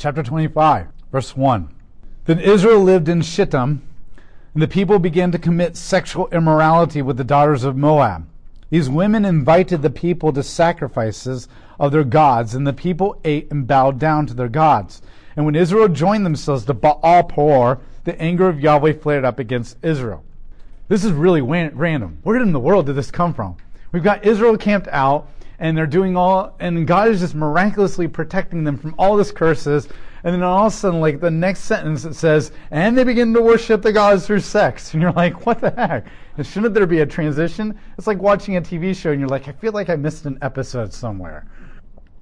chapter 25, verse 1. Then Israel lived in Shittim, and the people began to commit sexual immorality with the daughters of Moab. These women invited the people to sacrifices of their gods, and the people ate and bowed down to their gods. And when Israel joined themselves to Baal Peor, the anger of Yahweh flared up against Israel. This is really random. Where in the world did this come from? We've got Israel camped out, and they're doing all, and God is just miraculously protecting them from all this curses. And then all of a sudden, like the next sentence, it says, and they begin to worship the gods through sex. And you're like, what the heck? And shouldn't there be a transition? It's like watching a TV show and you're like, I feel like I missed an episode somewhere.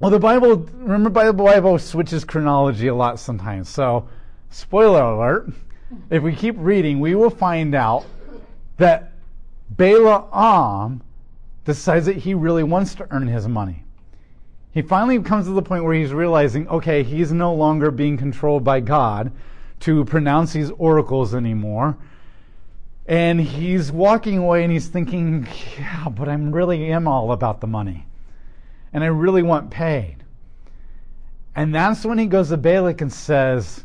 Well, the Bible, remember, the Bible switches chronology a lot sometimes. So, spoiler alert, if we keep reading, we will find out that Balaam decides that he really wants to earn his money. He finally comes to the point where he's realizing, okay, he's no longer being controlled by God to pronounce these oracles anymore. And he's walking away and he's thinking, yeah, but I really am all about the money. And I really want paid. And that's when he goes to Balak and says,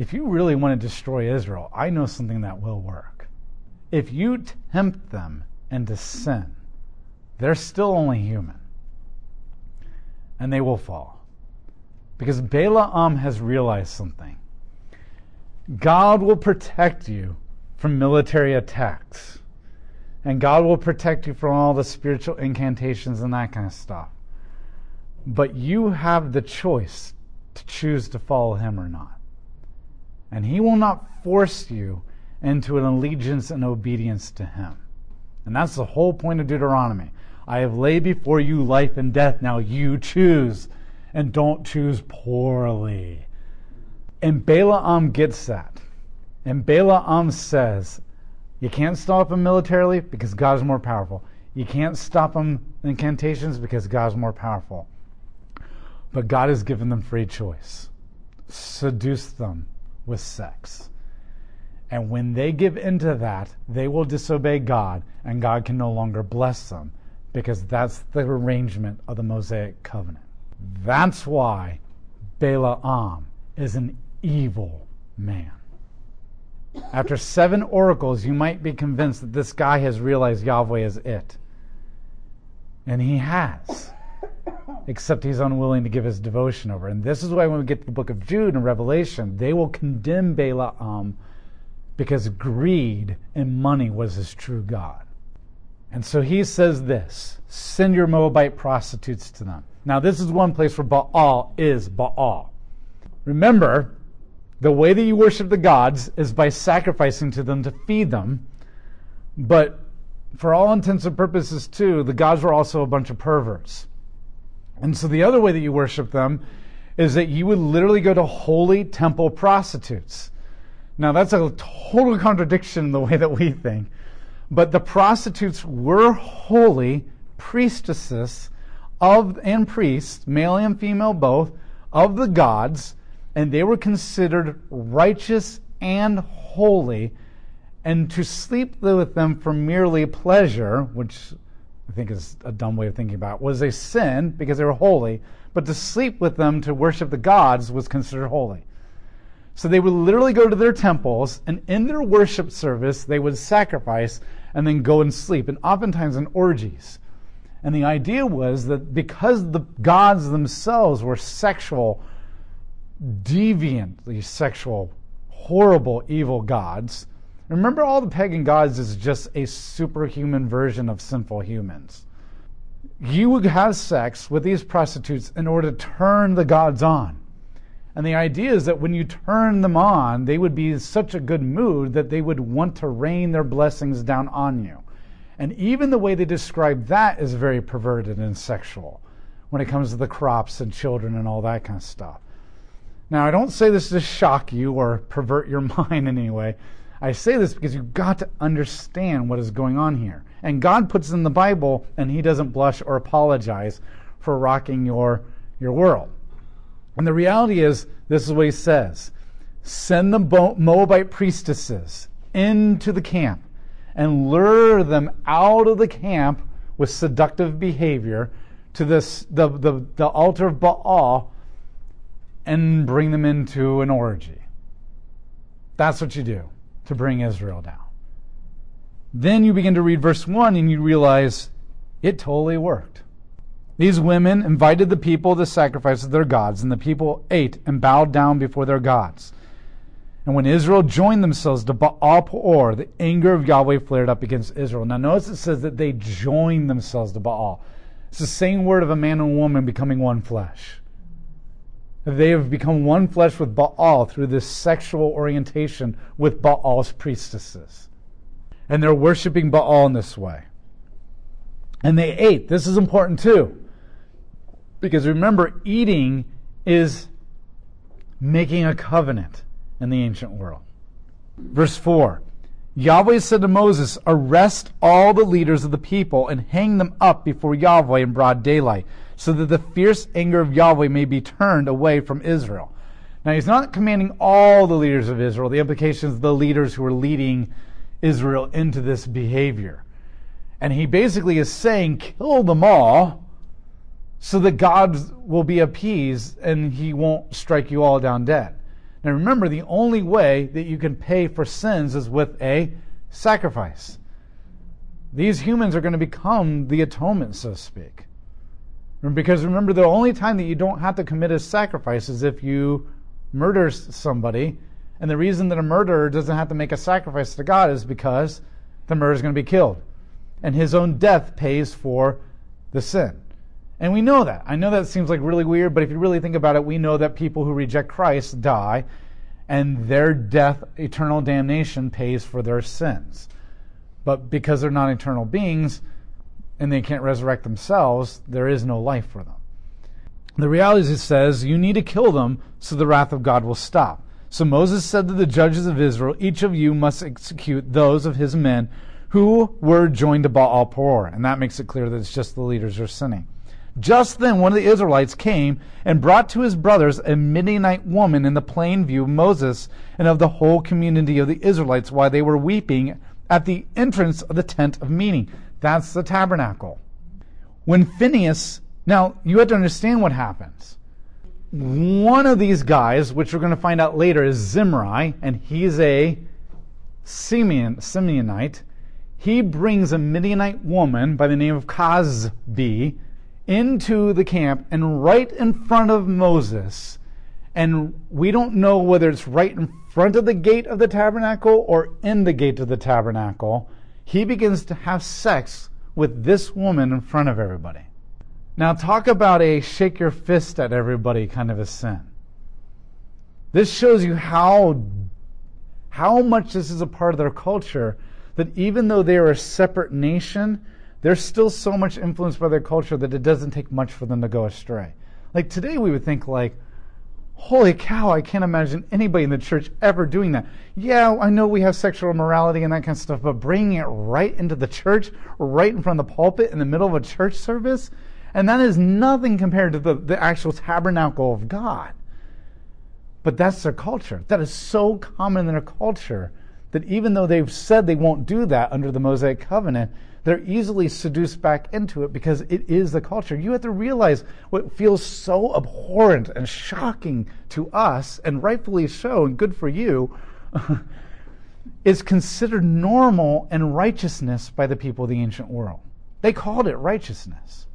if you really want to destroy Israel, I know something that will work. If you tempt them into sin, they're still only human and they will fall. Because Balaam has realized something. God will protect you from military attacks. And God will protect you from all the spiritual incantations and that kind of stuff. But you have the choice to choose to follow him or not. And he will not force you into an allegiance and obedience to him. And that's the whole point of Deuteronomy. I have laid before you life and death. Now you choose, and don't choose poorly. And Balaam gets that. And Balaam says, You can't stop him militarily because God is more powerful. You can't stop him in incantations because God is more powerful. But God has given them free choice. Seduce them with sex. And when they give into that, they will disobey God, and God can no longer bless them because that's the arrangement of the Mosaic covenant. That's why Balaam is an evil man. After seven oracles, you might be convinced that this guy has realized Yahweh is it. And he has. Except he's unwilling to give his devotion over. And this is why when we get to the book of Jude and Revelation, they will condemn Balaam because greed and money was his true God. And so he says this send your Moabite prostitutes to them. Now, this is one place where Baal is Baal. Remember, the way that you worship the gods is by sacrificing to them to feed them. But for all intents and purposes, too, the gods were also a bunch of perverts. And so the other way that you worship them is that you would literally go to holy temple prostitutes. Now, that's a total contradiction in the way that we think. But the prostitutes were holy priestesses of and priests, male and female both, of the gods, and they were considered righteous and holy. And to sleep with them for merely pleasure, which I think is a dumb way of thinking about it, was a sin because they were holy. But to sleep with them to worship the gods was considered holy. So they would literally go to their temples, and in their worship service, they would sacrifice and then go and sleep, and oftentimes in orgies. And the idea was that because the gods themselves were sexual, deviantly sexual, horrible, evil gods, remember all the pagan gods is just a superhuman version of sinful humans. You would have sex with these prostitutes in order to turn the gods on. And the idea is that when you turn them on, they would be in such a good mood that they would want to rain their blessings down on you. And even the way they describe that is very perverted and sexual when it comes to the crops and children and all that kind of stuff. Now, I don't say this to shock you or pervert your mind in any way. I say this because you've got to understand what is going on here. And God puts it in the Bible, and He doesn't blush or apologize for rocking your, your world. And the reality is, this is what he says send the Moabite priestesses into the camp and lure them out of the camp with seductive behavior to this, the, the, the altar of Baal and bring them into an orgy. That's what you do to bring Israel down. Then you begin to read verse 1 and you realize it totally worked. These women invited the people to sacrifice their gods, and the people ate and bowed down before their gods. And when Israel joined themselves to Baal Peor, the anger of Yahweh flared up against Israel. Now notice it says that they joined themselves to Baal. It's the same word of a man and a woman becoming one flesh. They have become one flesh with Baal through this sexual orientation with Baal's priestesses. And they're worshiping Baal in this way. And they ate. This is important too. Because remember, eating is making a covenant in the ancient world. Verse 4 Yahweh said to Moses, Arrest all the leaders of the people and hang them up before Yahweh in broad daylight, so that the fierce anger of Yahweh may be turned away from Israel. Now, he's not commanding all the leaders of Israel. The implication is the leaders who are leading Israel into this behavior. And he basically is saying, kill them all so that God will be appeased and he won't strike you all down dead. Now remember, the only way that you can pay for sins is with a sacrifice. These humans are going to become the atonement, so to speak. Because remember, the only time that you don't have to commit a sacrifice is if you murder somebody. And the reason that a murderer doesn't have to make a sacrifice to God is because the murderer is going to be killed. And his own death pays for the sin. And we know that. I know that seems like really weird, but if you really think about it, we know that people who reject Christ die, and their death, eternal damnation, pays for their sins. But because they're not eternal beings and they can't resurrect themselves, there is no life for them. The reality is, it says, you need to kill them so the wrath of God will stop. So Moses said to the judges of Israel, Each of you must execute those of his men who were joined to Baal Peor. And that makes it clear that it's just the leaders who are sinning. Just then one of the Israelites came and brought to his brothers a Midianite woman in the plain view of Moses and of the whole community of the Israelites while they were weeping at the entrance of the tent of meeting. That's the tabernacle. When Phinehas, now you have to understand what happens. One of these guys, which we're going to find out later, is Zimri, and he's a Simeon, Simeonite. He brings a Midianite woman by the name of Cosbi into the camp and right in front of Moses. And we don't know whether it's right in front of the gate of the tabernacle or in the gate of the tabernacle. He begins to have sex with this woman in front of everybody. Now, talk about a shake your fist at everybody kind of a sin. This shows you how, how much this is a part of their culture that even though they are a separate nation, they're still so much influenced by their culture that it doesn't take much for them to go astray. Like today, we would think like, holy cow, I can't imagine anybody in the church ever doing that. Yeah, I know we have sexual immorality and that kind of stuff, but bringing it right into the church, right in front of the pulpit in the middle of a church service, and that is nothing compared to the, the actual tabernacle of God. But that's their culture. That is so common in their culture that even though they've said they won't do that under the Mosaic covenant, they're easily seduced back into it because it is the culture. You have to realize what feels so abhorrent and shocking to us, and rightfully so, and good for you, is considered normal and righteousness by the people of the ancient world. They called it righteousness.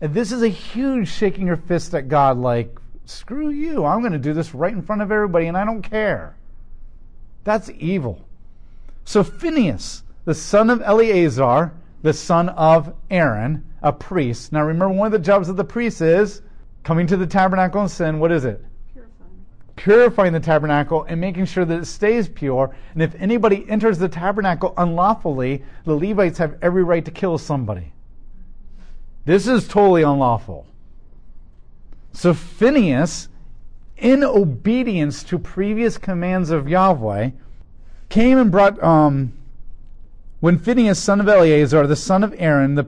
And this is a huge shaking your fist at God, like, screw you, I'm going to do this right in front of everybody, and I don't care. That's evil. So Phinehas, the son of Eleazar, the son of Aaron, a priest. Now remember, one of the jobs of the priest is coming to the tabernacle and sin. What is it? Purifying. Purifying the tabernacle and making sure that it stays pure. And if anybody enters the tabernacle unlawfully, the Levites have every right to kill somebody. This is totally unlawful. So Phinehas, in obedience to previous commands of Yahweh, came and brought um, when Phinehas, son of Eleazar, the son of Aaron, the,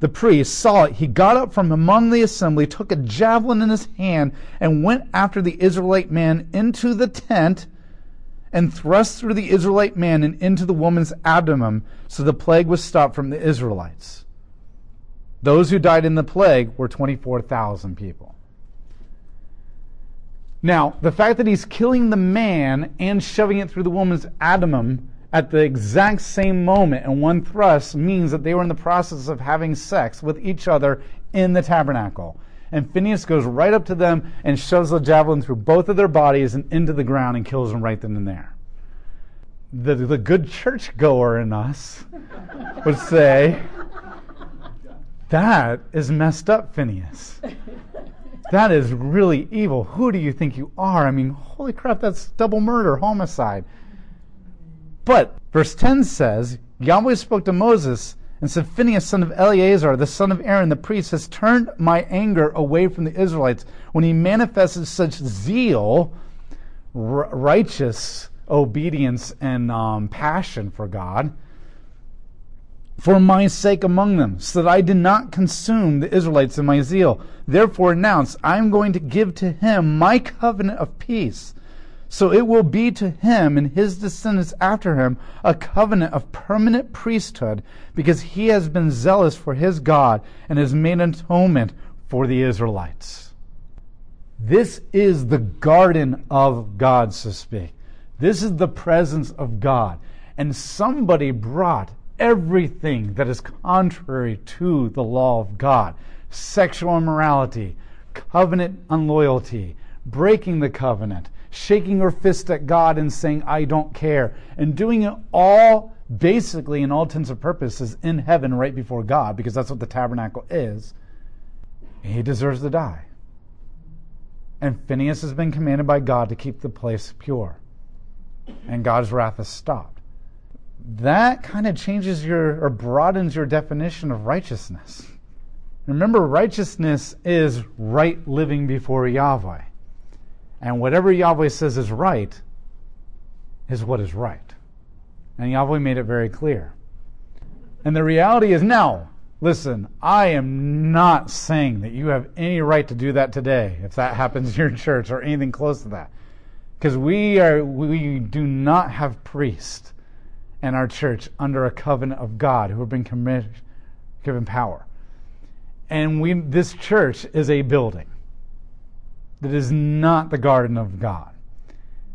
the priest, saw it, he got up from among the assembly, took a javelin in his hand, and went after the Israelite man into the tent, and thrust through the Israelite man and into the woman's abdomen, so the plague was stopped from the Israelites. Those who died in the plague were 24,000 people. Now, the fact that he's killing the man and shoving it through the woman's abdomen at the exact same moment in one thrust means that they were in the process of having sex with each other in the tabernacle. And Phinehas goes right up to them and shoves the javelin through both of their bodies and into the ground and kills them right then and there. The, the good churchgoer in us would say, That is messed up, Phinehas. That is really evil. Who do you think you are? I mean, holy crap, that's double murder, homicide. But verse 10 says, Yahweh spoke to Moses and said, Phinehas, son of Eleazar, the son of Aaron, the priest, has turned my anger away from the Israelites when he manifested such zeal, r- righteous obedience, and um, passion for God for my sake among them, so that I did not consume the Israelites in my zeal. Therefore announce, I am going to give to him my covenant of peace so it will be to him and his descendants after him a covenant of permanent priesthood, because he has been zealous for his God and has made atonement for the Israelites. This is the garden of God, so to speak. This is the presence of God. And somebody brought everything that is contrary to the law of God sexual immorality, covenant unloyalty, breaking the covenant shaking her fist at God and saying, I don't care, and doing it all basically, in all intents and purposes, in heaven right before God, because that's what the tabernacle is, he deserves to die. And Phinehas has been commanded by God to keep the place pure. And God's wrath has stopped. That kind of changes your or broadens your definition of righteousness. Remember, righteousness is right living before Yahweh. And whatever Yahweh says is right is what is right. And Yahweh made it very clear. And the reality is now, listen, I am not saying that you have any right to do that today if that happens in your church or anything close to that. Because we are we do not have priests in our church under a covenant of God who have been given power. And we this church is a building that is not the garden of God.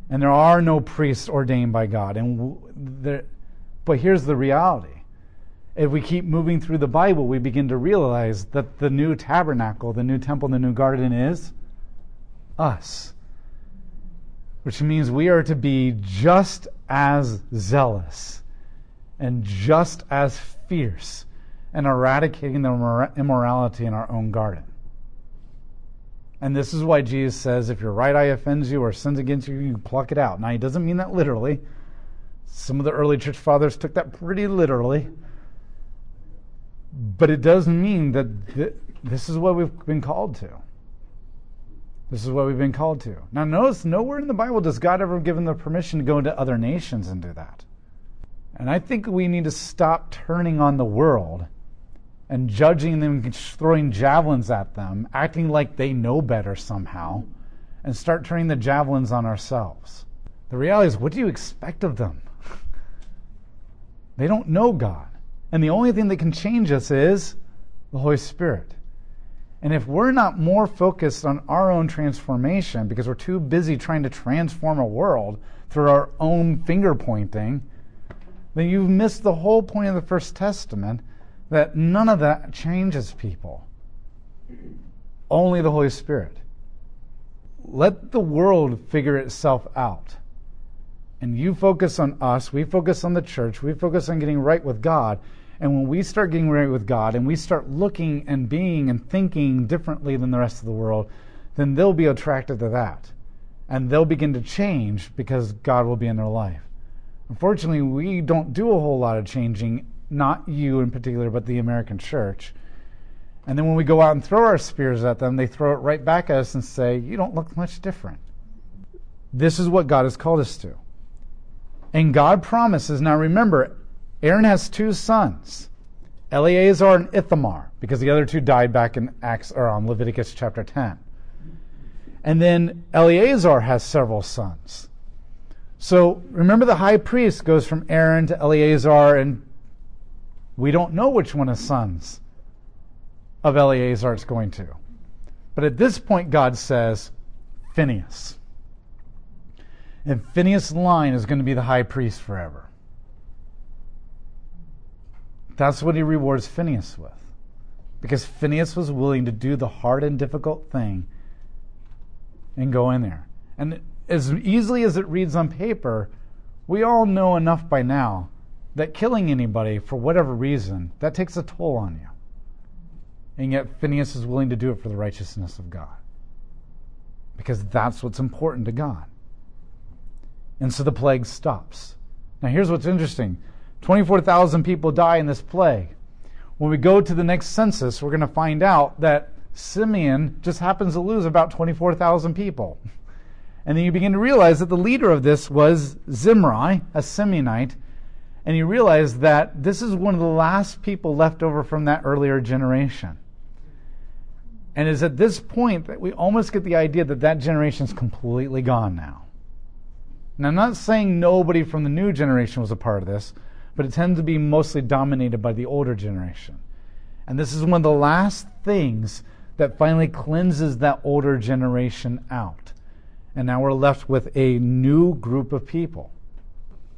And there are no priests ordained by God. And there, but here's the reality. If we keep moving through the Bible, we begin to realize that the new tabernacle, the new temple, the new garden is us. Which means we are to be just as zealous and just as fierce in eradicating the immorality in our own garden. And this is why Jesus says, if your right eye offends you or sins against you, you pluck it out. Now, he doesn't mean that literally. Some of the early church fathers took that pretty literally. But it does mean that th- this is what we've been called to. This is what we've been called to. Now, notice nowhere in the Bible does God ever give them the permission to go into other nations and do that. And I think we need to stop turning on the world and judging them, throwing javelins at them, acting like they know better somehow, and start turning the javelins on ourselves. The reality is, what do you expect of them? they don't know God. And the only thing that can change us is the Holy Spirit. And if we're not more focused on our own transformation because we're too busy trying to transform a world through our own finger pointing, then you've missed the whole point of the First Testament that none of that changes people. Only the Holy Spirit. Let the world figure itself out. And you focus on us, we focus on the church, we focus on getting right with God. And when we start getting right with God and we start looking and being and thinking differently than the rest of the world, then they'll be attracted to that. And they'll begin to change because God will be in their life. Unfortunately, we don't do a whole lot of changing not you in particular, but the American church. And then when we go out and throw our spears at them, they throw it right back at us and say, You don't look much different. This is what God has called us to. And God promises, now remember, Aaron has two sons, Eleazar and Ithamar, because the other two died back in Acts or on Leviticus chapter 10. And then Eleazar has several sons. So remember the high priest goes from Aaron to Eleazar and we don't know which one of sons of Eleazar it's going to. But at this point, God says, Phinehas. And Phinehas' line is going to be the high priest forever. That's what he rewards Phinehas with. Because Phinehas was willing to do the hard and difficult thing and go in there. And as easily as it reads on paper, we all know enough by now that killing anybody for whatever reason, that takes a toll on you. And yet Phinehas is willing to do it for the righteousness of God. Because that's what's important to God. And so the plague stops. Now here's what's interesting. 24,000 people die in this plague. When we go to the next census, we're going to find out that Simeon just happens to lose about 24,000 people. And then you begin to realize that the leader of this was Zimri, a Simeonite, and you realize that this is one of the last people left over from that earlier generation. And it's at this point that we almost get the idea that that generation is completely gone now. Now, I'm not saying nobody from the new generation was a part of this, but it tends to be mostly dominated by the older generation. And this is one of the last things that finally cleanses that older generation out. And now we're left with a new group of people.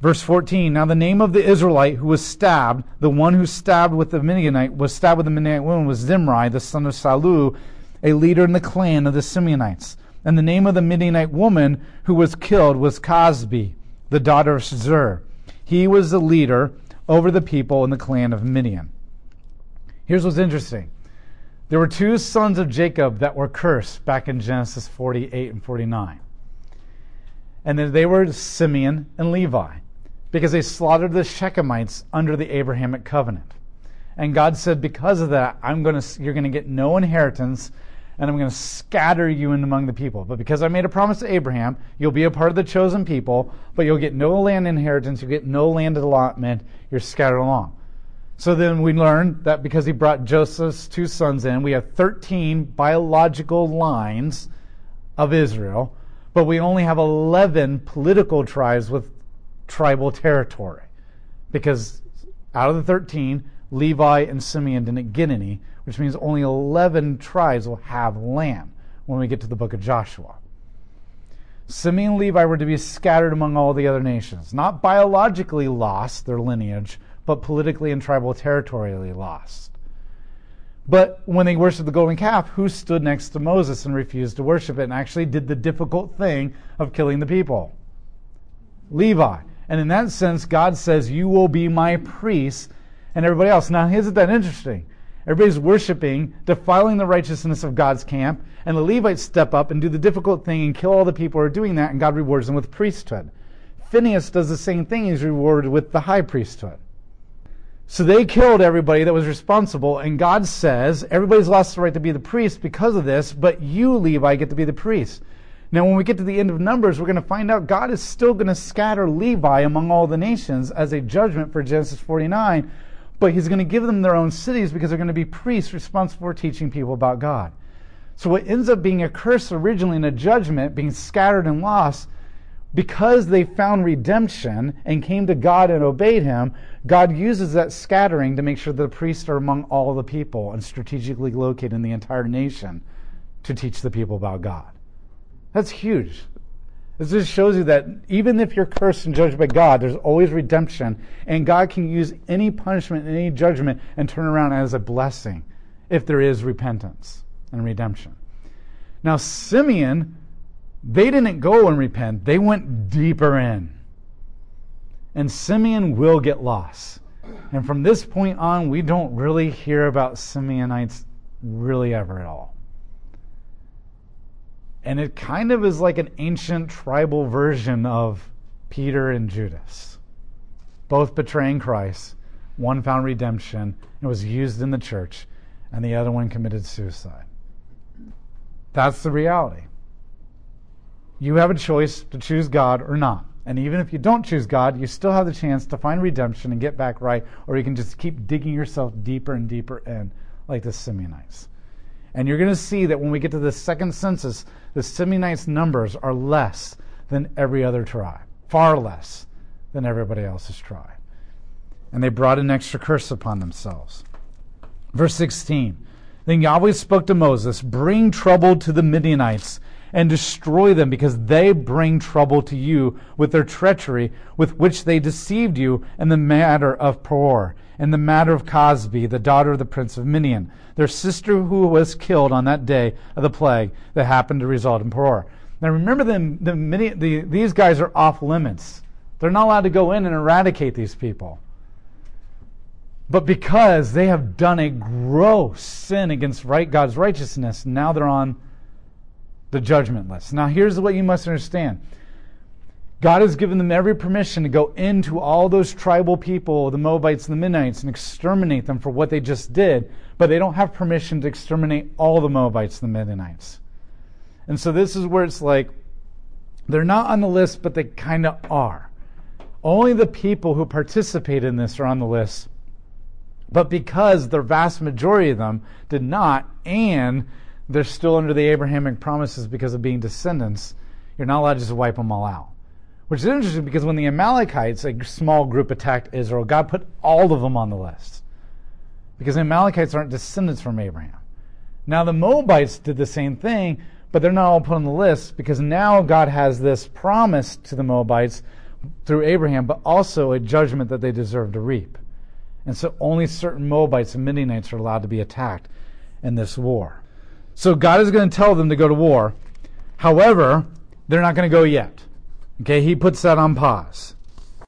Verse 14 Now the name of the Israelite who was stabbed, the one who stabbed with the Midianite, was stabbed with the Midianite woman, was Zimri, the son of Salu, a leader in the clan of the Simeonites. And the name of the Midianite woman who was killed was Cosbi, the daughter of Zur. He was the leader over the people in the clan of Midian. Here's what's interesting. There were two sons of Jacob that were cursed back in Genesis 48 and 49. And they were Simeon and Levi because they slaughtered the Shechemites under the Abrahamic covenant. And God said, because of that, I'm to, you're going to get no inheritance and I'm going to scatter you in among the people. But because I made a promise to Abraham, you'll be a part of the chosen people, but you'll get no land inheritance, you'll get no land allotment, you're scattered along. So then we learn that because he brought Joseph's two sons in, we have 13 biological lines of Israel, but we only have 11 political tribes with tribal territory. Because out of the 13, Levi and Simeon didn't get any, which means only 11 tribes will have land when we get to the book of Joshua. Simeon and Levi were to be scattered among all the other nations, not biologically lost, their lineage, but politically and tribal territorially lost. But when they worshiped the golden calf, who stood next to Moses and refused to worship it and actually did the difficult thing of killing the people? Levi. And in that sense, God says, You will be my priests and everybody else. Now, isn't that interesting? Everybody's worshiping, defiling the righteousness of God's camp, and the Levites step up and do the difficult thing and kill all the people who are doing that, and God rewards them with priesthood. Phinehas does the same thing, he's rewarded with the high priesthood. So they killed everybody that was responsible, and God says, everybody's lost the right to be the priest because of this, but you, Levi, get to be the priest. Now, when we get to the end of Numbers, we're going to find out God is still going to scatter Levi among all the nations as a judgment for Genesis 49 but he's going to give them their own cities because they're going to be priests responsible for teaching people about God. So what ends up being a curse originally and a judgment, being scattered and lost, because they found redemption and came to God and obeyed him, God uses that scattering to make sure the priests are among all the people and strategically located in the entire nation to teach the people about God. That's huge. This just shows you that even if you're cursed and judged by God, there's always redemption. And God can use any punishment any judgment and turn around as a blessing if there is repentance and redemption. Now, Simeon, they didn't go and repent, they went deeper in. And Simeon will get lost. And from this point on, we don't really hear about Simeonites really ever at all. And it kind of is like an ancient tribal version of Peter and Judas, both betraying Christ. One found redemption and was used in the church, and the other one committed suicide. That's the reality. You have a choice to choose God or not. And even if you don't choose God, you still have the chance to find redemption and get back right, or you can just keep digging yourself deeper and deeper in, like the Simeonites. And you're going to see that when we get to the second census, the Simeonites' numbers are less than every other tribe, far less than everybody else's tribe. And they brought an extra curse upon themselves. Verse 16 Then Yahweh spoke to Moses Bring trouble to the Midianites and destroy them because they bring trouble to you with their treachery with which they deceived you in the matter of Peor, in the matter of Cosbi, the daughter of the prince of Midian, their sister who was killed on that day of the plague that happened to result in Peor. Now remember, them, the, the, these guys are off limits. They're not allowed to go in and eradicate these people. But because they have done a gross sin against right, God's righteousness, now they're on the judgment list. Now, here's what you must understand God has given them every permission to go into all those tribal people, the Moabites and the Midianites, and exterminate them for what they just did, but they don't have permission to exterminate all the Moabites and the Midianites. And so this is where it's like they're not on the list, but they kind of are. Only the people who participate in this are on the list. But because the vast majority of them did not, and they're still under the Abrahamic promises because of being descendants, you're not allowed to just wipe them all out. Which is interesting because when the Amalekites, a small group, attacked Israel, God put all of them on the list. Because the Amalekites aren't descendants from Abraham. Now the Moabites did the same thing, but they're not all put on the list because now God has this promise to the Moabites through Abraham, but also a judgment that they deserve to reap. And so only certain Moabites and Midianites are allowed to be attacked in this war. So God is going to tell them to go to war. However, they're not going to go yet. Okay, he puts that on pause.